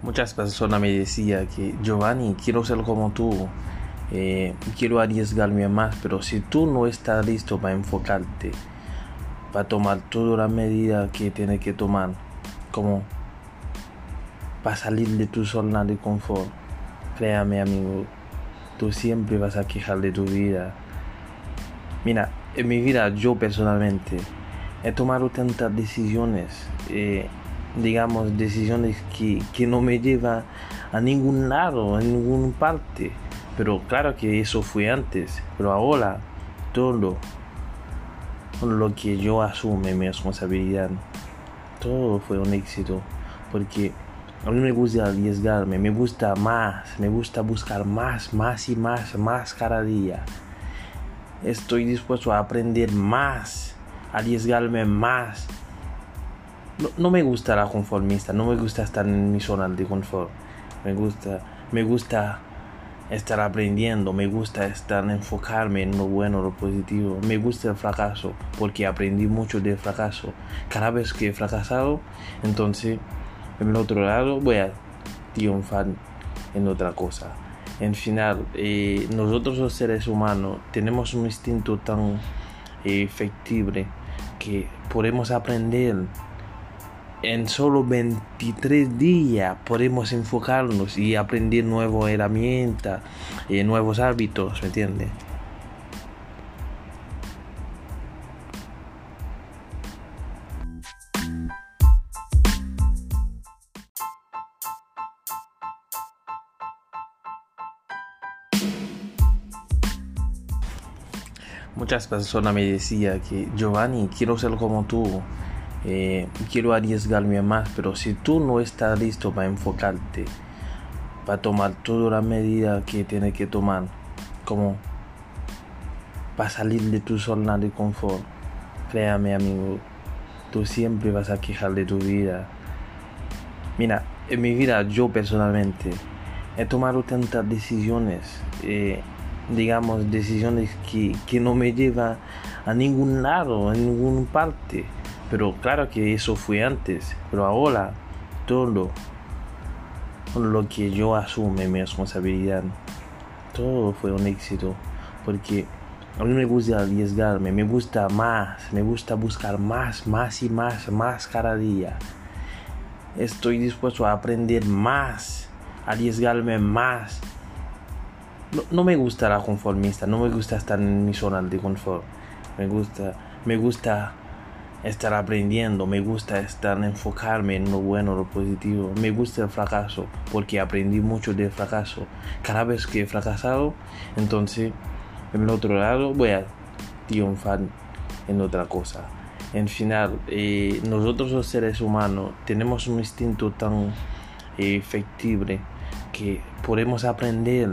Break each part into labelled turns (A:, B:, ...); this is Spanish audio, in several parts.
A: Muchas personas me decían que Giovanni, quiero ser como tú, eh, quiero arriesgarme más, pero si tú no estás listo para enfocarte, para tomar todas las medidas que tienes que tomar, como para salir de tu zona de confort, créame amigo, tú siempre vas a quejar de tu vida. Mira, en mi vida yo personalmente he tomado tantas decisiones. Eh, digamos, decisiones que, que no me llevan a ningún lado, a ninguna parte. Pero claro que eso fue antes, pero ahora todo lo que yo asume mi responsabilidad, todo fue un éxito, porque a mí me gusta arriesgarme, me gusta más, me gusta buscar más, más y más, más cada día. Estoy dispuesto a aprender más, arriesgarme más, no, me gusta la conformista, no me gusta estar en mi zona de confort. Me gusta, me gusta estar aprendiendo, me gusta estar enfocarme en lo bueno, lo positivo. Me gusta el fracaso porque aprendí mucho del fracaso. Cada vez que he fracasado, entonces en el otro lado voy a triunfar en otra cosa. En final, eh, nosotros los seres humanos tenemos un instinto tan eh, que podemos aprender en solo 23 días podemos enfocarnos y aprender nuevas herramientas, y nuevos hábitos, ¿me entiendes? Muchas personas me decían que Giovanni, quiero ser como tú. Eh, quiero arriesgarme más, pero si tú no estás listo para enfocarte, para tomar todas las medidas que tienes que tomar, como para salir de tu zona de confort, créame amigo, tú siempre vas a quejar de tu vida. Mira, en mi vida yo personalmente he tomado tantas decisiones, eh, digamos, decisiones que, que no me llevan a ningún lado, a ninguna parte pero claro que eso fue antes, pero ahora todo lo que yo asume mi responsabilidad, todo fue un éxito, porque a mí me gusta arriesgarme, me gusta más, me gusta buscar más, más y más, más cada día. Estoy dispuesto a aprender más, arriesgarme más. No, no me gusta la conformista, no me gusta estar en mi zona de confort. Me gusta, me gusta estar aprendiendo, me gusta estar enfocarme en lo bueno, lo positivo. Me gusta el fracaso porque aprendí mucho del fracaso. Cada vez que he fracasado, entonces en el otro lado voy a triunfar en otra cosa. En final, eh, nosotros los seres humanos tenemos un instinto tan eh, que podemos aprender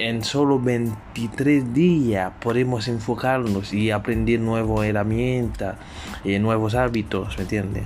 A: en solo 23 días podemos enfocarnos y aprender nuevas herramientas, y nuevos hábitos, ¿me entiendes?